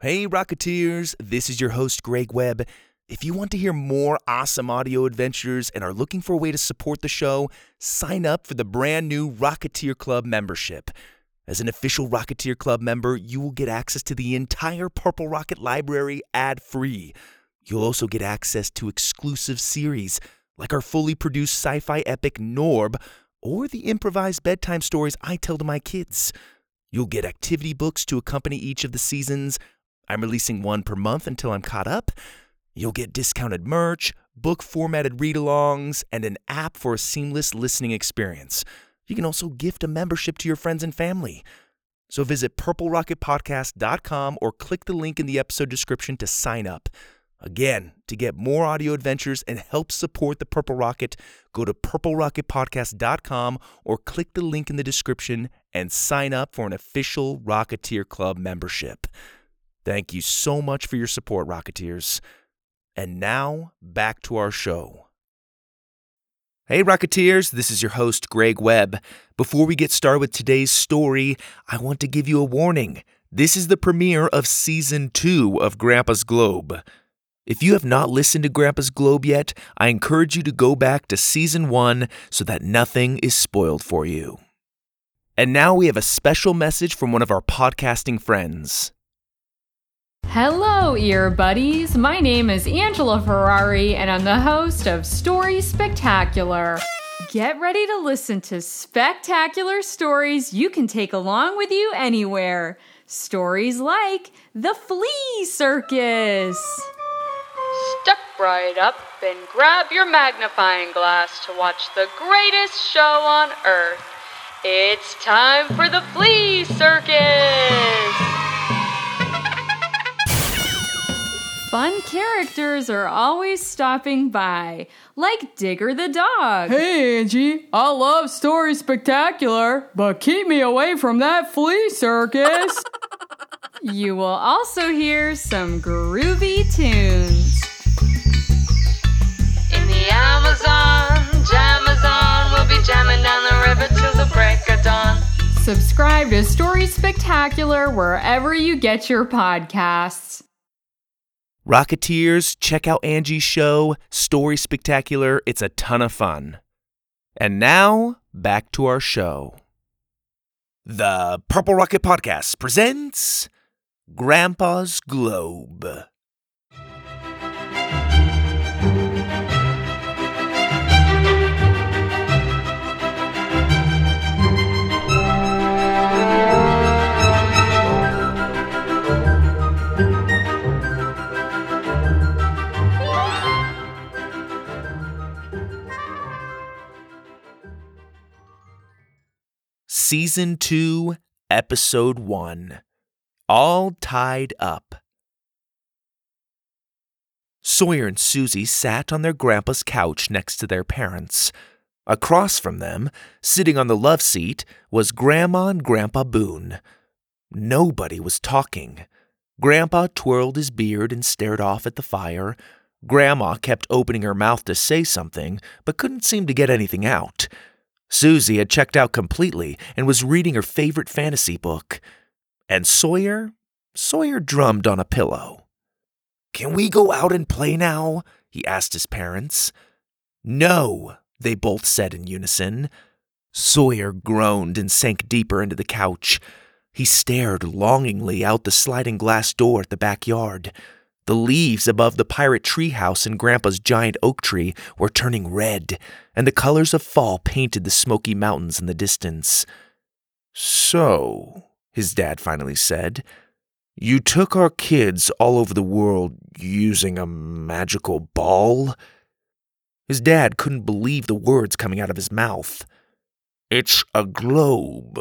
Hey, Rocketeers, this is your host, Greg Webb. If you want to hear more awesome audio adventures and are looking for a way to support the show, sign up for the brand new Rocketeer Club membership. As an official Rocketeer Club member, you will get access to the entire Purple Rocket library ad free. You'll also get access to exclusive series like our fully produced sci fi epic Norb or the improvised bedtime stories I tell to my kids. You'll get activity books to accompany each of the seasons. I'm releasing one per month until I'm caught up. You'll get discounted merch, book formatted read alongs, and an app for a seamless listening experience. You can also gift a membership to your friends and family. So visit purplerocketpodcast.com or click the link in the episode description to sign up. Again, to get more audio adventures and help support the Purple Rocket, go to purplerocketpodcast.com or click the link in the description and sign up for an official Rocketeer Club membership. Thank you so much for your support, Rocketeers. And now, back to our show. Hey, Rocketeers, this is your host, Greg Webb. Before we get started with today's story, I want to give you a warning. This is the premiere of season two of Grandpa's Globe. If you have not listened to Grandpa's Globe yet, I encourage you to go back to season one so that nothing is spoiled for you. And now we have a special message from one of our podcasting friends. Hello, ear buddies. My name is Angela Ferrari, and I'm the host of Story Spectacular. Get ready to listen to spectacular stories you can take along with you anywhere. Stories like The Flea Circus. Step right up and grab your magnifying glass to watch the greatest show on earth. It's time for the Flea Circus! Fun characters are always stopping by, like Digger the dog. Hey, Angie, I love Story Spectacular, but keep me away from that flea circus. You will also hear some groovy tunes. In the Amazon, Jamazon, we'll be jamming down the river till the break of dawn. Subscribe to Story Spectacular wherever you get your podcasts. Rocketeers, check out Angie's show, Story Spectacular. It's a ton of fun. And now, back to our show. The Purple Rocket Podcast presents Grandpa's Globe. Season 2, Episode 1 All Tied Up. Sawyer and Susie sat on their grandpa's couch next to their parents. Across from them, sitting on the love seat, was Grandma and Grandpa Boone. Nobody was talking. Grandpa twirled his beard and stared off at the fire. Grandma kept opening her mouth to say something, but couldn't seem to get anything out. Susie had checked out completely and was reading her favorite fantasy book. And Sawyer? Sawyer drummed on a pillow. Can we go out and play now? he asked his parents. No, they both said in unison. Sawyer groaned and sank deeper into the couch. He stared longingly out the sliding glass door at the backyard. The leaves above the pirate treehouse and Grandpa's giant oak tree were turning red, and the colors of fall painted the smoky mountains in the distance. So, his dad finally said, you took our kids all over the world using a magical ball? His dad couldn't believe the words coming out of his mouth. It's a globe,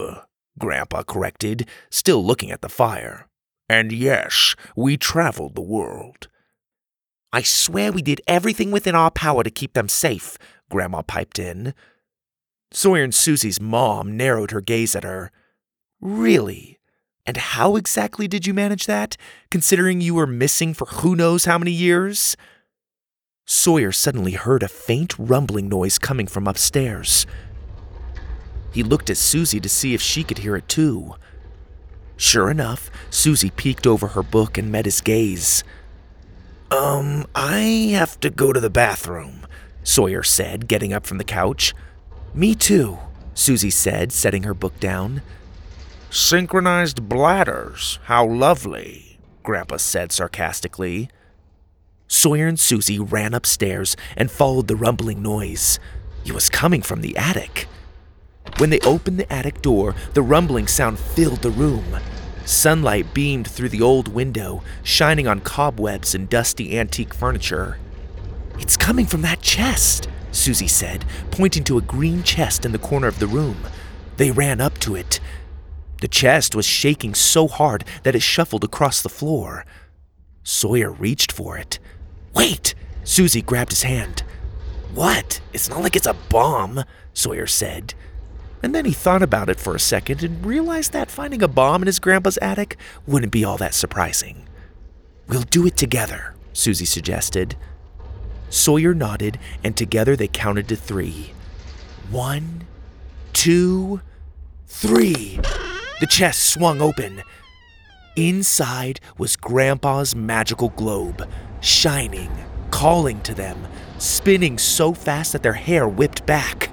Grandpa corrected, still looking at the fire. And yes, we traveled the world. I swear we did everything within our power to keep them safe, Grandma piped in. Sawyer and Susie's mom narrowed her gaze at her. Really? And how exactly did you manage that, considering you were missing for who knows how many years? Sawyer suddenly heard a faint rumbling noise coming from upstairs. He looked at Susie to see if she could hear it too. Sure enough, Susie peeked over her book and met his gaze. Um, I have to go to the bathroom, Sawyer said, getting up from the couch. Me too, Susie said, setting her book down. Synchronized bladders, how lovely, Grandpa said sarcastically. Sawyer and Susie ran upstairs and followed the rumbling noise. It was coming from the attic. When they opened the attic door, the rumbling sound filled the room. Sunlight beamed through the old window, shining on cobwebs and dusty antique furniture. It's coming from that chest, Susie said, pointing to a green chest in the corner of the room. They ran up to it. The chest was shaking so hard that it shuffled across the floor. Sawyer reached for it. Wait! Susie grabbed his hand. What? It's not like it's a bomb, Sawyer said. And then he thought about it for a second and realized that finding a bomb in his grandpa's attic wouldn't be all that surprising. We'll do it together, Susie suggested. Sawyer nodded, and together they counted to three. One, two, three. The chest swung open. Inside was Grandpa's magical globe, shining, calling to them, spinning so fast that their hair whipped back.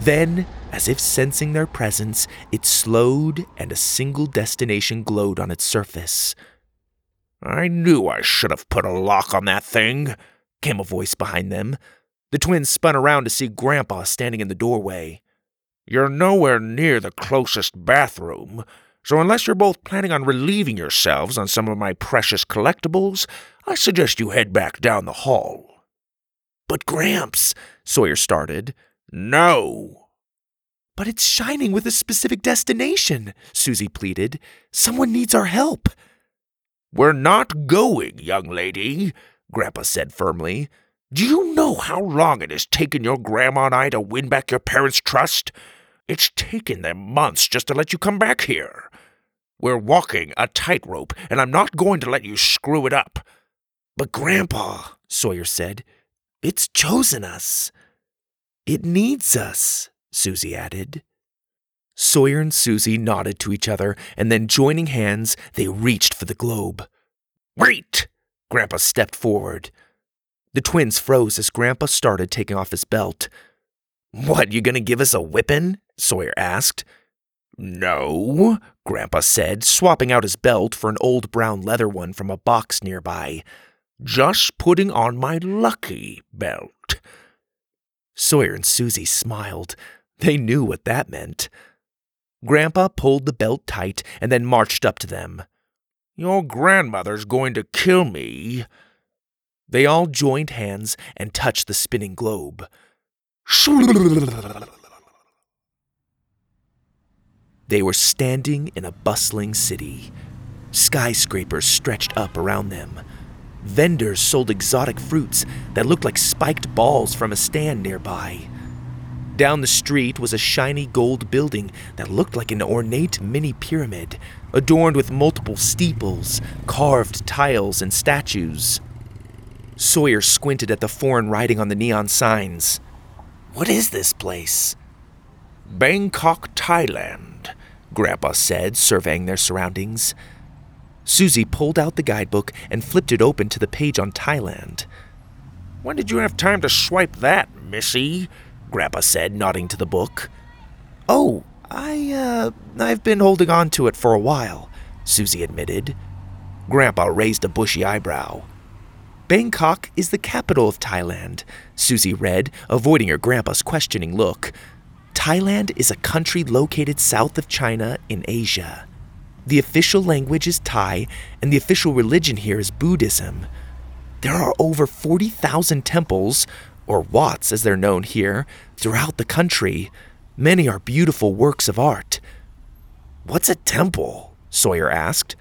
Then, as if sensing their presence, it slowed and a single destination glowed on its surface. I knew I should have put a lock on that thing, came a voice behind them. The twins spun around to see Grandpa standing in the doorway. You're nowhere near the closest bathroom, so unless you're both planning on relieving yourselves on some of my precious collectibles, I suggest you head back down the hall. But Gramps, Sawyer started. No. But it's shining with a specific destination, Susie pleaded. Someone needs our help. We're not going, young lady, Grandpa said firmly. Do you know how long it has taken your grandma and I to win back your parents' trust? It's taken them months just to let you come back here. We're walking a tightrope, and I'm not going to let you screw it up. But, Grandpa, Sawyer said, it's chosen us. It needs us, Susie added. Sawyer and Susie nodded to each other, and then joining hands, they reached for the globe. Wait! Grandpa stepped forward. The twins froze as Grandpa started taking off his belt. What, you gonna give us a whippin'? Sawyer asked. No, Grandpa said, swapping out his belt for an old brown leather one from a box nearby. Just putting on my lucky belt. Sawyer and Susie smiled. They knew what that meant. Grandpa pulled the belt tight and then marched up to them. Your grandmother's going to kill me. They all joined hands and touched the spinning globe. They were standing in a bustling city. Skyscrapers stretched up around them. Vendors sold exotic fruits that looked like spiked balls from a stand nearby. Down the street was a shiny gold building that looked like an ornate mini pyramid, adorned with multiple steeples, carved tiles, and statues. Sawyer squinted at the foreign writing on the neon signs. What is this place? Bangkok, Thailand, Grandpa said, surveying their surroundings. Susie pulled out the guidebook and flipped it open to the page on Thailand. When did you have time to swipe that, Missy? Grandpa said, nodding to the book. Oh, I, uh, I've been holding on to it for a while, Susie admitted. Grandpa raised a bushy eyebrow. Bangkok is the capital of Thailand, Susie read, avoiding her grandpa's questioning look. Thailand is a country located south of China in Asia. The official language is Thai, and the official religion here is Buddhism. There are over 40,000 temples, or Wats as they're known here, throughout the country. Many are beautiful works of art. What's a temple? Sawyer asked.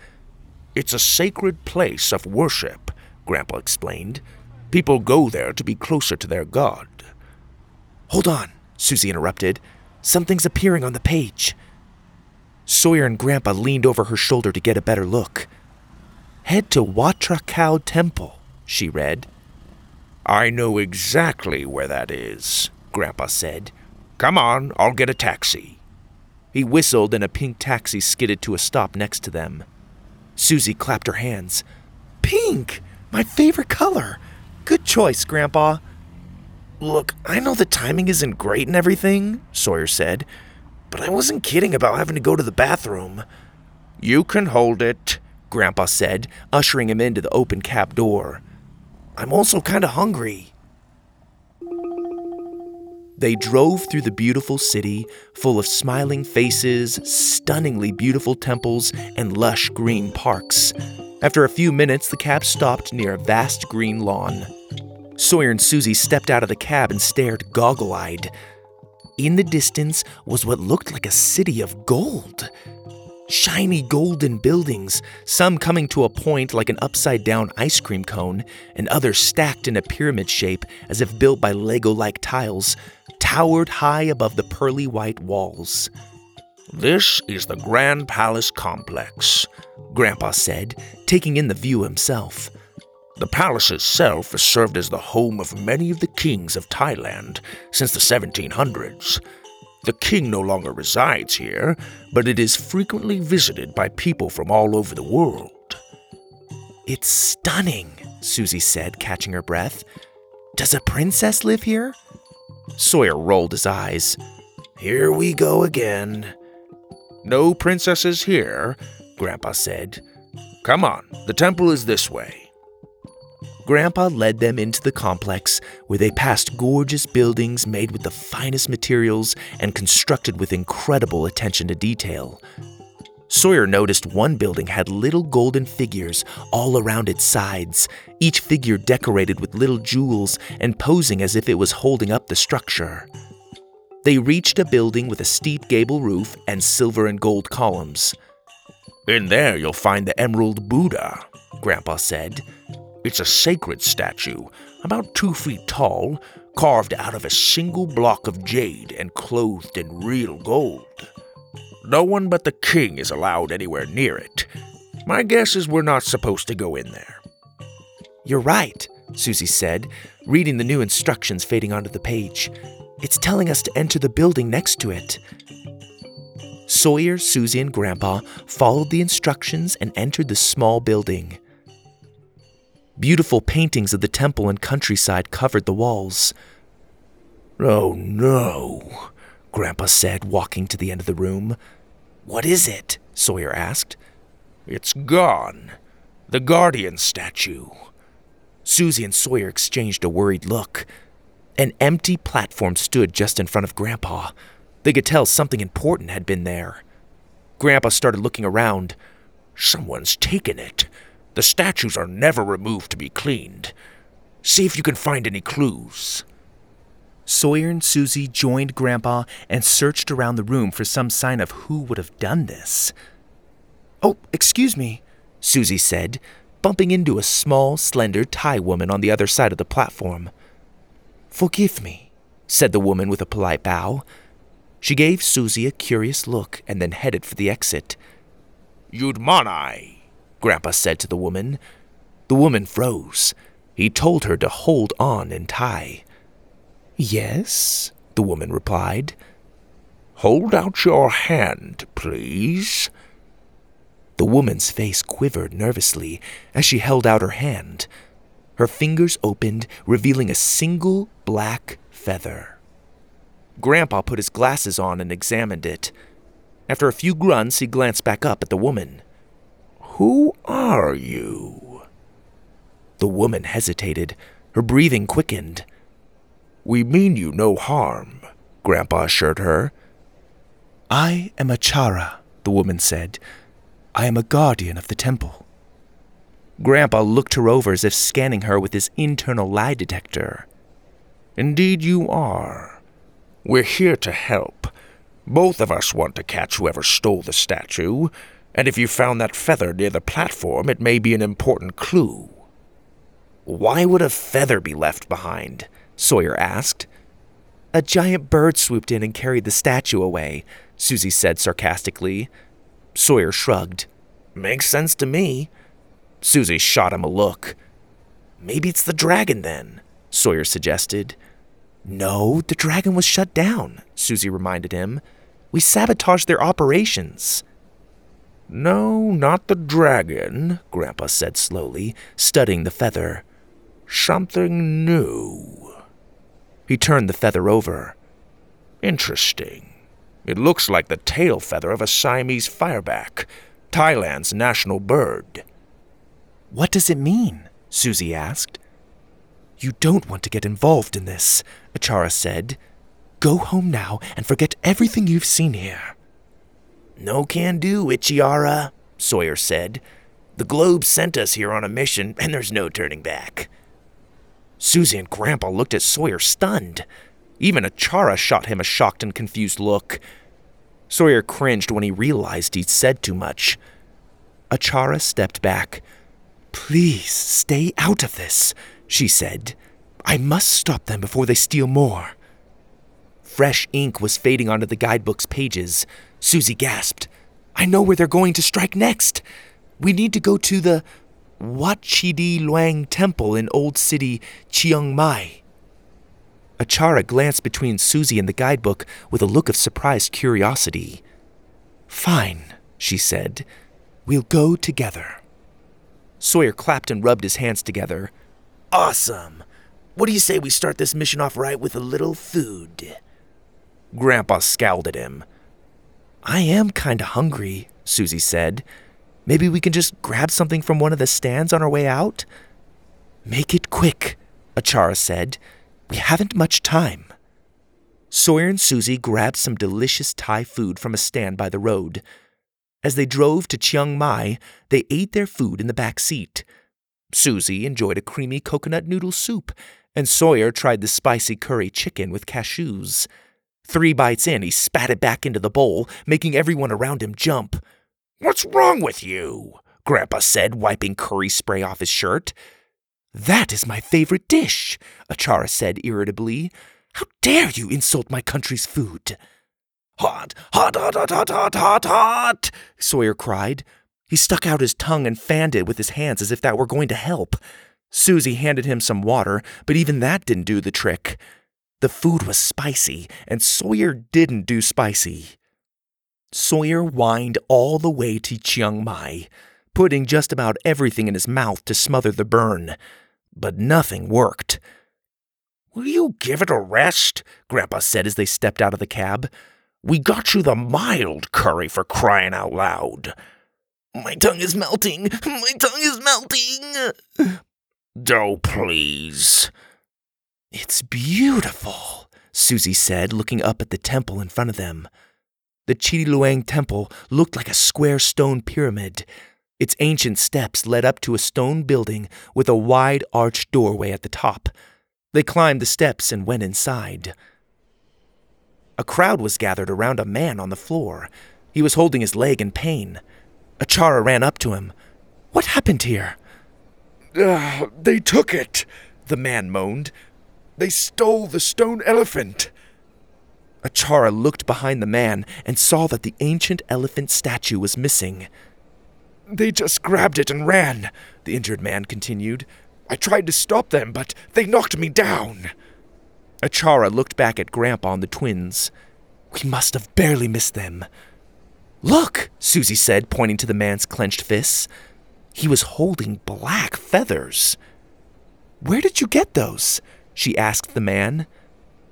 It's a sacred place of worship, Grandpa explained. People go there to be closer to their god. Hold on, Susie interrupted. Something's appearing on the page. Sawyer and Grandpa leaned over her shoulder to get a better look. Head to Wat Phra Kaew Temple, she read. I know exactly where that is, Grandpa said. Come on, I'll get a taxi. He whistled, and a pink taxi skidded to a stop next to them. Susie clapped her hands. Pink! My favorite color! Good choice, Grandpa. Look, I know the timing isn't great and everything, Sawyer said, but I wasn't kidding about having to go to the bathroom. You can hold it, Grandpa said, ushering him into the open cab door. I'm also kind of hungry. They drove through the beautiful city, full of smiling faces, stunningly beautiful temples, and lush green parks. After a few minutes, the cab stopped near a vast green lawn. Sawyer and Susie stepped out of the cab and stared goggle eyed. In the distance was what looked like a city of gold. Shiny golden buildings, some coming to a point like an upside down ice cream cone, and others stacked in a pyramid shape as if built by Lego like tiles, towered high above the pearly white walls. This is the Grand Palace Complex, Grandpa said, taking in the view himself. The palace itself has served as the home of many of the kings of Thailand since the 1700s. The king no longer resides here, but it is frequently visited by people from all over the world. It's stunning, Susie said, catching her breath. Does a princess live here? Sawyer rolled his eyes. Here we go again. No princesses here, Grandpa said. Come on, the temple is this way. Grandpa led them into the complex, where they passed gorgeous buildings made with the finest materials and constructed with incredible attention to detail. Sawyer noticed one building had little golden figures all around its sides, each figure decorated with little jewels and posing as if it was holding up the structure. They reached a building with a steep gable roof and silver and gold columns. In there, you'll find the Emerald Buddha, Grandpa said. It's a sacred statue, about two feet tall, carved out of a single block of jade and clothed in real gold. No one but the king is allowed anywhere near it. My guess is we're not supposed to go in there. You're right, Susie said, reading the new instructions fading onto the page. It's telling us to enter the building next to it. Sawyer, Susie, and Grandpa followed the instructions and entered the small building. Beautiful paintings of the temple and countryside covered the walls. Oh no, Grandpa said, walking to the end of the room. What is it? Sawyer asked. It's gone. The Guardian statue. Susie and Sawyer exchanged a worried look. An empty platform stood just in front of Grandpa. They could tell something important had been there. Grandpa started looking around. Someone's taken it. The statues are never removed to be cleaned. See if you can find any clues. Sawyer and Susie joined Grandpa and searched around the room for some sign of who would have done this. Oh, excuse me, Susie said, bumping into a small, slender Thai woman on the other side of the platform. Forgive me, said the woman with a polite bow. She gave Susie a curious look and then headed for the exit. You'd manai, Grandpa said to the woman. The woman froze. He told her to hold on and Thai. Yes, the woman replied. Hold out your hand, please. The woman's face quivered nervously as she held out her hand. Her fingers opened, revealing a single black feather. Grandpa put his glasses on and examined it. After a few grunts, he glanced back up at the woman. Who are you? The woman hesitated. Her breathing quickened. We mean you no harm, Grandpa assured her. I am Achara, the woman said. I am a guardian of the temple. Grandpa looked her over as if scanning her with his internal lie detector. Indeed, you are. We're here to help. Both of us want to catch whoever stole the statue, and if you found that feather near the platform, it may be an important clue. Why would a feather be left behind? Sawyer asked. A giant bird swooped in and carried the statue away, Susie said sarcastically. Sawyer shrugged. Makes sense to me. Susie shot him a look. Maybe it's the dragon then, Sawyer suggested. No, the dragon was shut down, Susie reminded him. We sabotaged their operations. No, not the dragon, Grandpa said slowly, studying the feather. Something new. He turned the feather over. Interesting. It looks like the tail feather of a Siamese fireback, Thailand's national bird. What does it mean? Susie asked. You don't want to get involved in this, Achara said. Go home now and forget everything you've seen here. No can do, Achara, Sawyer said. The Globe sent us here on a mission, and there's no turning back. Susie and Grandpa looked at Sawyer stunned. Even Achara shot him a shocked and confused look. Sawyer cringed when he realized he'd said too much. Achara stepped back. Please stay out of this, she said. I must stop them before they steal more. Fresh ink was fading onto the guidebook's pages. Susie gasped. I know where they're going to strike next. We need to go to the Wat Chedi Luang Temple in Old City, Chiang Mai. Achara glanced between Susie and the guidebook with a look of surprised curiosity. Fine, she said. We'll go together. Sawyer clapped and rubbed his hands together. Awesome! What do you say we start this mission off right with a little food? Grandpa scowled at him. I am kinda hungry, Susie said. Maybe we can just grab something from one of the stands on our way out? Make it quick, Achara said. We haven't much time. Sawyer and Susie grabbed some delicious Thai food from a stand by the road. As they drove to Chiang Mai, they ate their food in the back seat. Susie enjoyed a creamy coconut noodle soup, and Sawyer tried the spicy curry chicken with cashews. Three bites in, he spat it back into the bowl, making everyone around him jump. What's wrong with you? Grandpa said, wiping curry spray off his shirt. That is my favorite dish, Achara said irritably. How dare you insult my country's food? Hot, hot, hot, hot, hot, hot, hot, hot, Sawyer cried. He stuck out his tongue and fanned it with his hands as if that were going to help. Susie handed him some water, but even that didn't do the trick. The food was spicy, and Sawyer didn't do spicy. Sawyer whined all the way to Chiang Mai, putting just about everything in his mouth to smother the burn. But nothing worked. Will you give it a rest? Grandpa said as they stepped out of the cab. We got you the mild curry for crying out loud. My tongue is melting. My tongue is melting. Oh, please. It's beautiful, Susie said, looking up at the temple in front of them. The Chedi temple looked like a square stone pyramid. Its ancient steps led up to a stone building with a wide arched doorway at the top. They climbed the steps and went inside. A crowd was gathered around a man on the floor. He was holding his leg in pain. Achara ran up to him. What happened here? Uh, they took it, the man moaned. They stole the stone elephant. Achara looked behind the man and saw that the ancient elephant statue was missing. They just grabbed it and ran, the injured man continued. I tried to stop them, but they knocked me down. Achara looked back at Grandpa and the twins. We must have barely missed them. Look, Susie said, pointing to the man's clenched fists. He was holding black feathers. Where did you get those? She asked the man.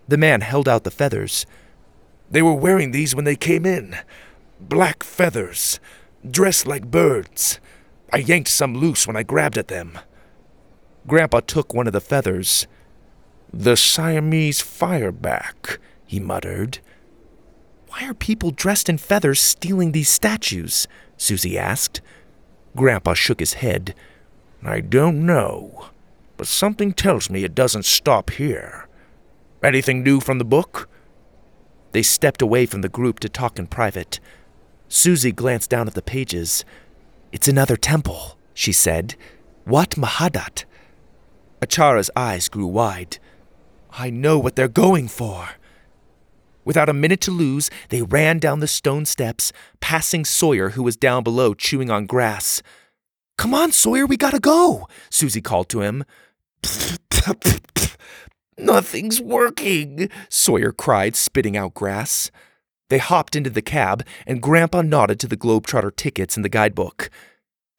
The man held out the feathers. They were wearing these when they came in. Black feathers, dressed like birds. I yanked some loose when I grabbed at them. Grandpa took one of the feathers. The Siamese fireback, he muttered. Why are people dressed in feathers stealing these statues? Susie asked. Grandpa shook his head. I don't know, but something tells me it doesn't stop here. Anything new from the book? They stepped away from the group to talk in private. Susie glanced down at the pages. It's another temple, she said. Wat Mahathat. Achara's eyes grew wide. I know what they're going for. Without a minute to lose, they ran down the stone steps, passing Sawyer, who was down below chewing on grass. Come on, Sawyer, we gotta go, Susie called to him. Nothing's working, Sawyer cried, spitting out grass. They hopped into the cab, and Grandpa nodded to the Globetrotter tickets in the guidebook.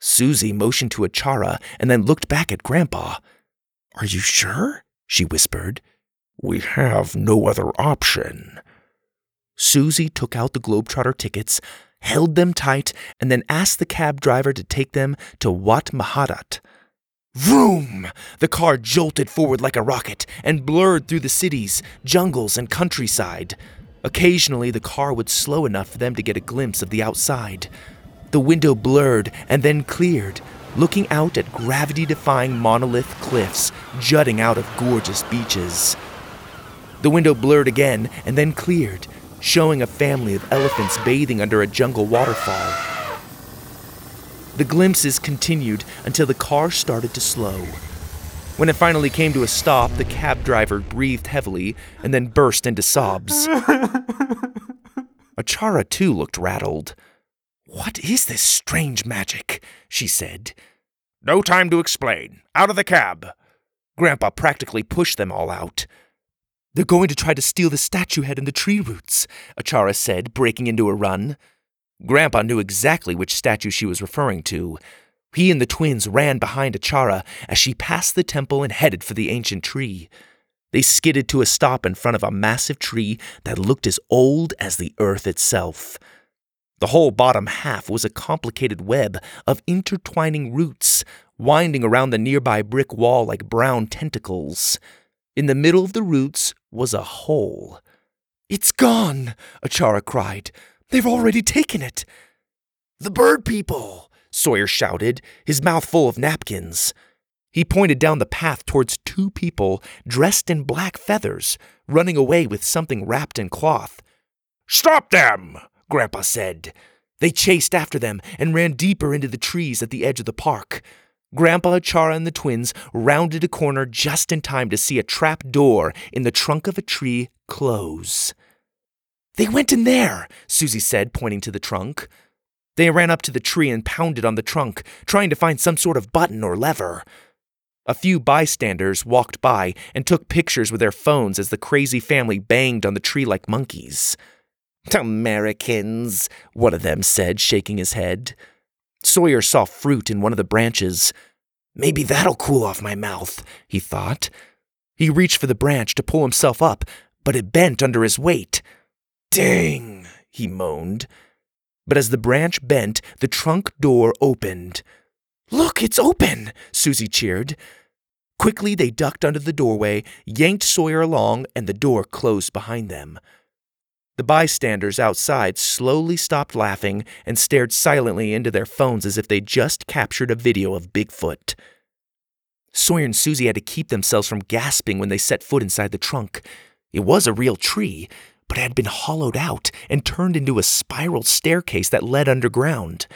Susie motioned to Achara and then looked back at Grandpa. Are you sure? she whispered. We have no other option. Susie took out the Globetrotter tickets, held them tight, and then asked the cab driver to take them to Wat Mahathat. Vroom! The car jolted forward like a rocket and blurred through the cities, jungles, and countryside. Occasionally, the car would slow enough for them to get a glimpse of the outside. The window blurred and then cleared, looking out at gravity defying monolith cliffs jutting out of gorgeous beaches. The window blurred again and then cleared, showing a family of elephants bathing under a jungle waterfall. The glimpses continued until the car started to slow. When it finally came to a stop, the cab driver breathed heavily and then burst into sobs. Achara, too, looked rattled. What is this strange magic? she said. No time to explain. Out of the cab. Grandpa practically pushed them all out. They're going to try to steal the statue head and the tree roots, Achara said, breaking into a run. Grandpa knew exactly which statue she was referring to. He and the twins ran behind Achara as she passed the temple and headed for the ancient tree. They skidded to a stop in front of a massive tree that looked as old as the earth itself. The whole bottom half was a complicated web of intertwining roots, winding around the nearby brick wall like brown tentacles. In the middle of the roots was a hole. It's gone, Achara cried. They've already taken it. The bird people, Sawyer shouted, his mouth full of napkins. He pointed down the path towards two people dressed in black feathers, running away with something wrapped in cloth. Stop them! Grandpa said. They chased after them and ran deeper into the trees at the edge of the park. Grandpa, Chara, and the twins rounded a corner just in time to see a trap door in the trunk of a tree close. They went in there, Susie said, pointing to the trunk. They ran up to the tree and pounded on the trunk, trying to find some sort of button or lever. A few bystanders walked by and took pictures with their phones as the crazy family banged on the tree like monkeys. Americans, one of them said, shaking his head. Sawyer saw fruit in one of the branches. Maybe that'll cool off my mouth, he thought. He reached for the branch to pull himself up, but it bent under his weight. Dang, he moaned. But as the branch bent, the trunk door opened. Look, it's open, Susie cheered. Quickly, they ducked under the doorway, yanked Sawyer along, and the door closed behind them. The bystanders outside slowly stopped laughing and stared silently into their phones as if they'd just captured a video of Bigfoot. Sawyer and Susie had to keep themselves from gasping when they set foot inside the trunk. It was a real tree, but it had been hollowed out and turned into a spiral staircase that led underground.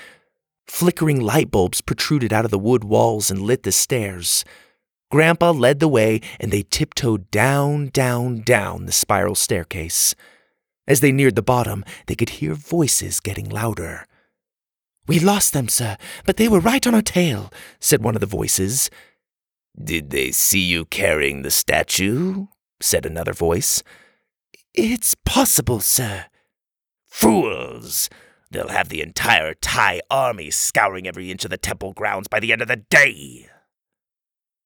Flickering light bulbs protruded out of the wood walls and lit the stairs. Grandpa led the way, and they tiptoed down, down, down the spiral staircase. As they neared the bottom, they could hear voices getting louder. We lost them, sir, but they were right on our tail, said one of the voices. Did they see you carrying the statue? said another voice. It's possible, sir. Fools! They'll have the entire Thai army scouring every inch of the temple grounds by the end of the day.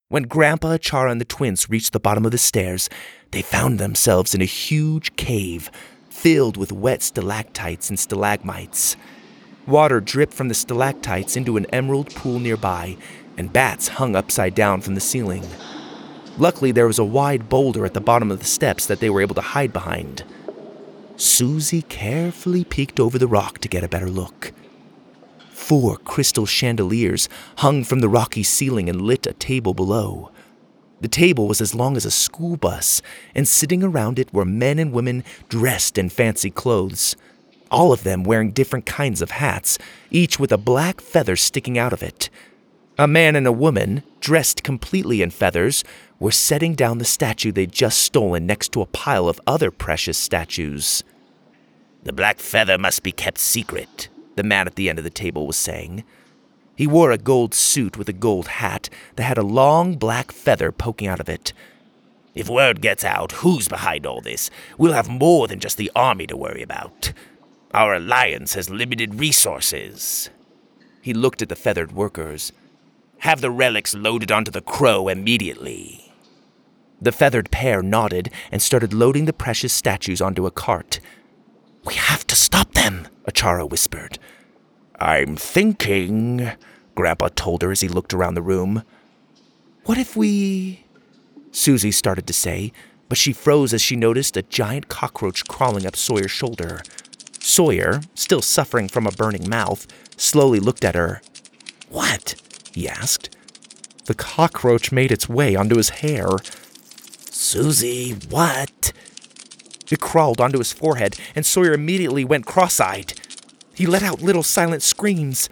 When Grandpa, Chara, and the twins reached the bottom of the stairs, they found themselves in a huge cave filled with wet stalactites and stalagmites. Water dripped from the stalactites into an emerald pool nearby, and bats hung upside down from the ceiling. Luckily, there was a wide boulder at the bottom of the steps that they were able to hide behind. Susie carefully peeked over the rock to get a better look. Four crystal chandeliers hung from the rocky ceiling and lit a table below. The table was as long as a school bus, and sitting around it were men and women dressed in fancy clothes, all of them wearing different kinds of hats, each with a black feather sticking out of it. A man and a woman, dressed completely in feathers, were setting down the statue they'd just stolen next to a pile of other precious statues. The black feather must be kept secret, the man at the end of the table was saying. He wore a gold suit with a gold hat that had a long black feather poking out of it. If word gets out who's behind all this, we'll have more than just the army to worry about. Our alliance has limited resources. He looked at the feathered workers. Have the relics loaded onto the crow immediately. The feathered pair nodded and started loading the precious statues onto a cart. We have to stop them, Achara whispered. I'm thinking, Grandpa told her as he looked around the room. What if we. Susie started to say, but she froze as she noticed a giant cockroach crawling up Sawyer's shoulder. Sawyer, still suffering from a burning mouth, slowly looked at her. What? he asked. The cockroach made its way onto his hair. Susie, what? It crawled onto his forehead, and Sawyer immediately went cross eyed. He let out little silent screams.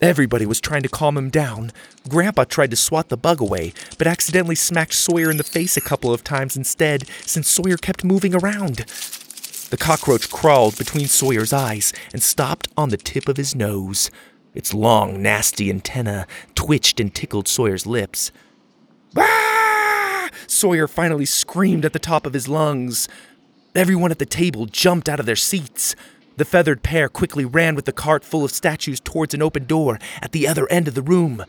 Everybody was trying to calm him down. Grandpa tried to swat the bug away, but accidentally smacked Sawyer in the face a couple of times instead, since Sawyer kept moving around. The cockroach crawled between Sawyer's eyes and stopped on the tip of his nose. Its long, nasty antenna twitched and tickled Sawyer's lips. Ah! Sawyer finally screamed at the top of his lungs. Everyone at the table jumped out of their seats. The feathered pair quickly ran with the cart full of statues towards an open door at the other end of the room.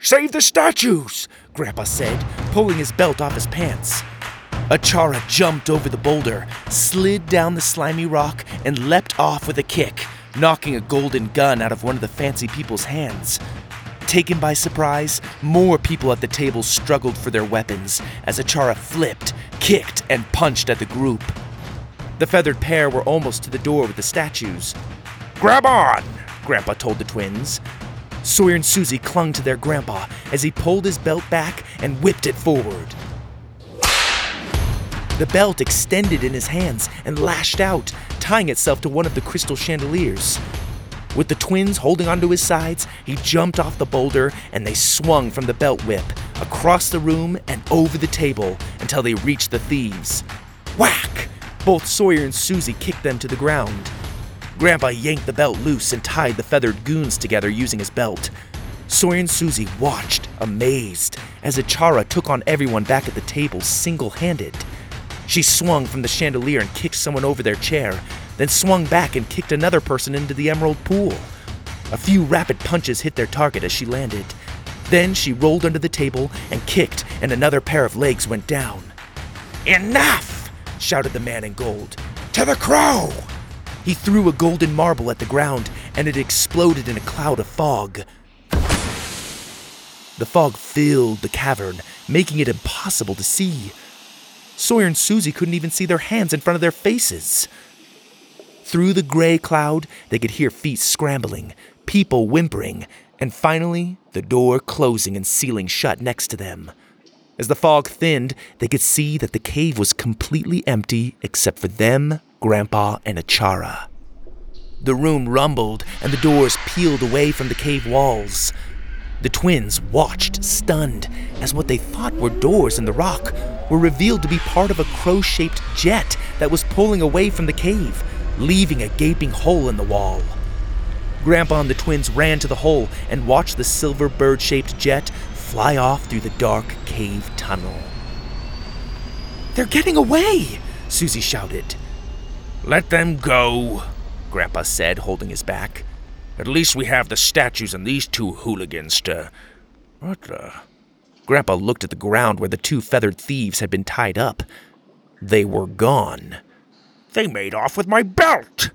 Save the statues, Grandpa said, pulling his belt off his pants. Achara jumped over the boulder, slid down the slimy rock, and leapt off with a kick, knocking a golden gun out of one of the fancy people's hands. Taken by surprise, more people at the table struggled for their weapons as Achara flipped, kicked, and punched at the group. The feathered pair were almost to the door with the statues. Grab on, Grandpa told the twins. Sawyer and Susie clung to their grandpa as he pulled his belt back and whipped it forward. The belt extended in his hands and lashed out, tying itself to one of the crystal chandeliers. With the twins holding onto his sides, he jumped off the boulder and they swung from the belt whip, across the room and over the table until they reached the thieves. Whack! Both Sawyer and Susie kicked them to the ground. Grandpa yanked the belt loose and tied the feathered goons together using his belt. Sawyer and Susie watched, amazed, as Achara took on everyone back at the table single handed. She swung from the chandelier and kicked someone over their chair, then swung back and kicked another person into the emerald pool. A few rapid punches hit their target as she landed. Then she rolled under the table and kicked, and another pair of legs went down. Enough! shouted the man in gold. To the crow! He threw a golden marble at the ground, and it exploded in a cloud of fog. The fog filled the cavern, making it impossible to see. Sawyer and Susie couldn't even see their hands in front of their faces. Through the gray cloud, they could hear feet scrambling, people whimpering, and finally, the door closing and sealing shut next to them. As the fog thinned, they could see that the cave was completely empty except for them, Grandpa, and Achara. The room rumbled and the doors peeled away from the cave walls. The twins watched, stunned, as what they thought were doors in the rock were revealed to be part of a crow shaped jet that was pulling away from the cave, leaving a gaping hole in the wall. Grandpa and the twins ran to the hole and watched the silver bird shaped jet fly off through the dark cave tunnel. They're getting away! Susie shouted. Let them go, Grandpa said, holding his back. At least we have the statues and these two hooligans to. What the? Grandpa looked at the ground where the two feathered thieves had been tied up. They were gone. They made off with my belt!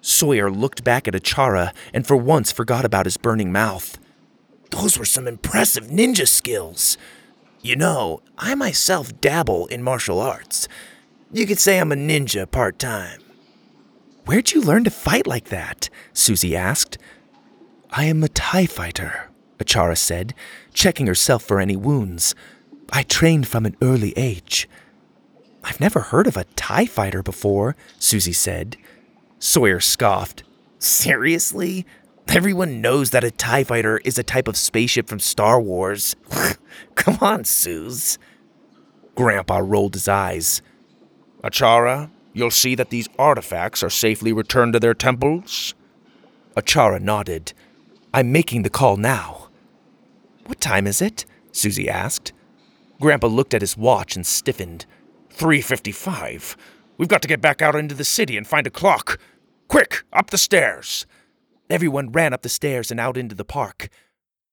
Sawyer looked back at Achara and for once forgot about his burning mouth. Those were some impressive ninja skills. You know, I myself dabble in martial arts. You could say I'm a ninja part time. Where'd you learn to fight like that? Susie asked. I am a Thai fighter, Achara said, checking herself for any wounds. I trained from an early age. I've never heard of a Thai fighter before, Susie said. Sawyer scoffed. Seriously? Everyone knows that a TIE fighter is a type of spaceship from Star Wars. Come on, Suze. Grandpa rolled his eyes. Achara, you'll see that these artifacts are safely returned to their temples? Achara nodded. I'm making the call now. What time is it? Susie asked. Grandpa looked at his watch and stiffened. 3.55. We've got to get back out into the city and find a clock. Quick, up the stairs. Everyone ran up the stairs and out into the park.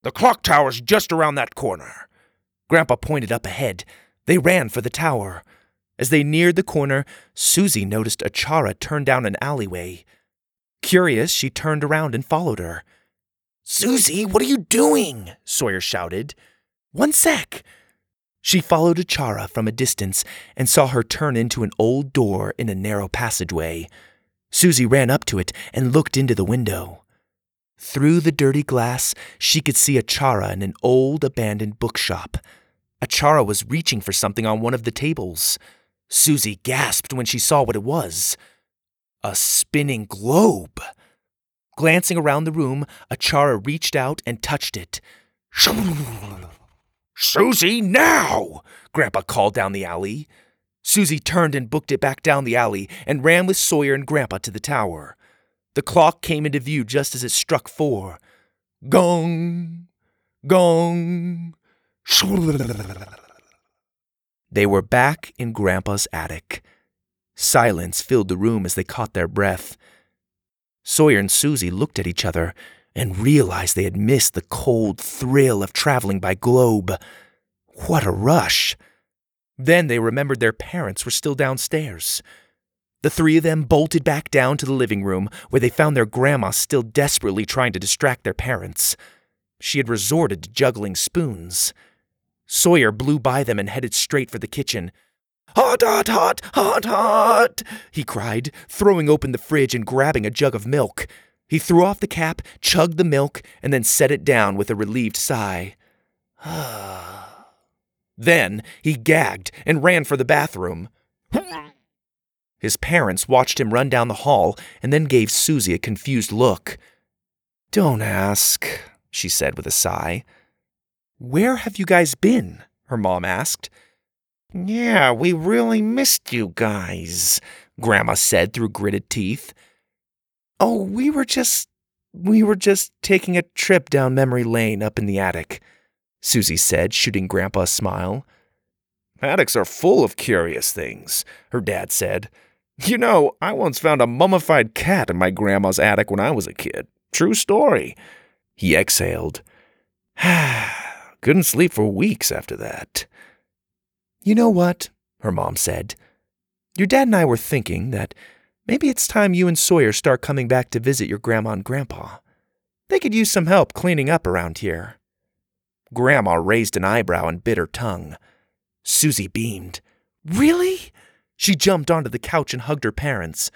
The clock tower's just around that corner. Grandpa pointed up ahead. They ran for the tower. As they neared the corner, Susie noticed Achara turn down an alleyway. Curious, she turned around and followed her. Susie, what are you doing? Sawyer shouted. One sec. She followed Achara from a distance and saw her turn into an old door in a narrow passageway. Susie ran up to it and looked into the window. Through the dirty glass, she could see Achara in an old abandoned bookshop. Achara was reaching for something on one of the tables. Susie gasped when she saw what it was a spinning globe. Glancing around the room, Achara reached out and touched it. Susie, now! Grandpa called down the alley. Susie turned and booked it back down the alley and ran with Sawyer and Grandpa to the tower. The clock came into view just as it struck four. Gong! Gong! They were back in Grandpa's attic. Silence filled the room as they caught their breath. Sawyer and Susie looked at each other and realized they had missed the cold thrill of traveling by globe. What a rush! Then they remembered their parents were still downstairs. The three of them bolted back down to the living room, where they found their grandma still desperately trying to distract their parents. She had resorted to juggling spoons. Sawyer blew by them and headed straight for the kitchen. Hot, hot, hot, hot, hot, he cried, throwing open the fridge and grabbing a jug of milk. He threw off the cap, chugged the milk, and then set it down with a relieved sigh. then he gagged and ran for the bathroom. His parents watched him run down the hall and then gave Susie a confused look. Don't ask, she said with a sigh. Where have you guys been? her mom asked. Yeah, we really missed you guys, Grandma said through gritted teeth. Oh, we were just. we were just taking a trip down memory lane up in the attic, Susie said, shooting Grandpa a smile. Attics are full of curious things, her dad said. You know, I once found a mummified cat in my grandma's attic when I was a kid. True story. He exhaled. Ah, Couldn't sleep for weeks after that. You know what? Her mom said. Your dad and I were thinking that maybe it's time you and Sawyer start coming back to visit your grandma and grandpa. They could use some help cleaning up around here. Grandma raised an eyebrow and bit her tongue. Susie beamed. Really? She jumped onto the couch and hugged her parents.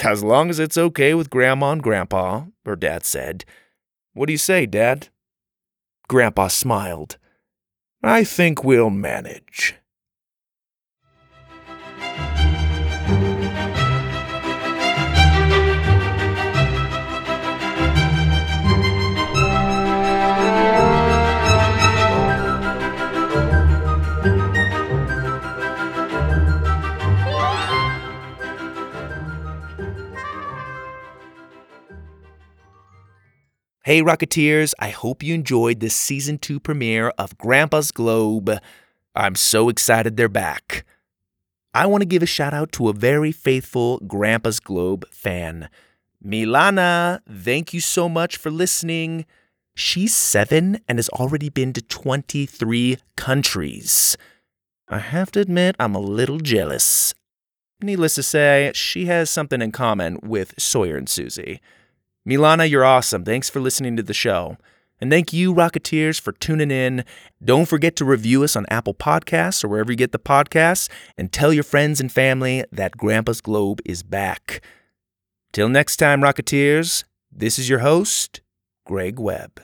As long as it's okay with Grandma and Grandpa, her dad said. What do you say, Dad? Grandpa smiled. I think we'll manage. Hey, Rocketeers, I hope you enjoyed this season two premiere of Grandpa's Globe. I'm so excited they're back. I want to give a shout out to a very faithful Grandpa's Globe fan. Milana, thank you so much for listening. She's seven and has already been to 23 countries. I have to admit, I'm a little jealous. Needless to say, she has something in common with Sawyer and Susie. Milana, you're awesome. Thanks for listening to the show. And thank you, Rocketeers, for tuning in. Don't forget to review us on Apple Podcasts or wherever you get the podcasts, and tell your friends and family that Grandpa's Globe is back. Till next time, Rocketeers, this is your host, Greg Webb.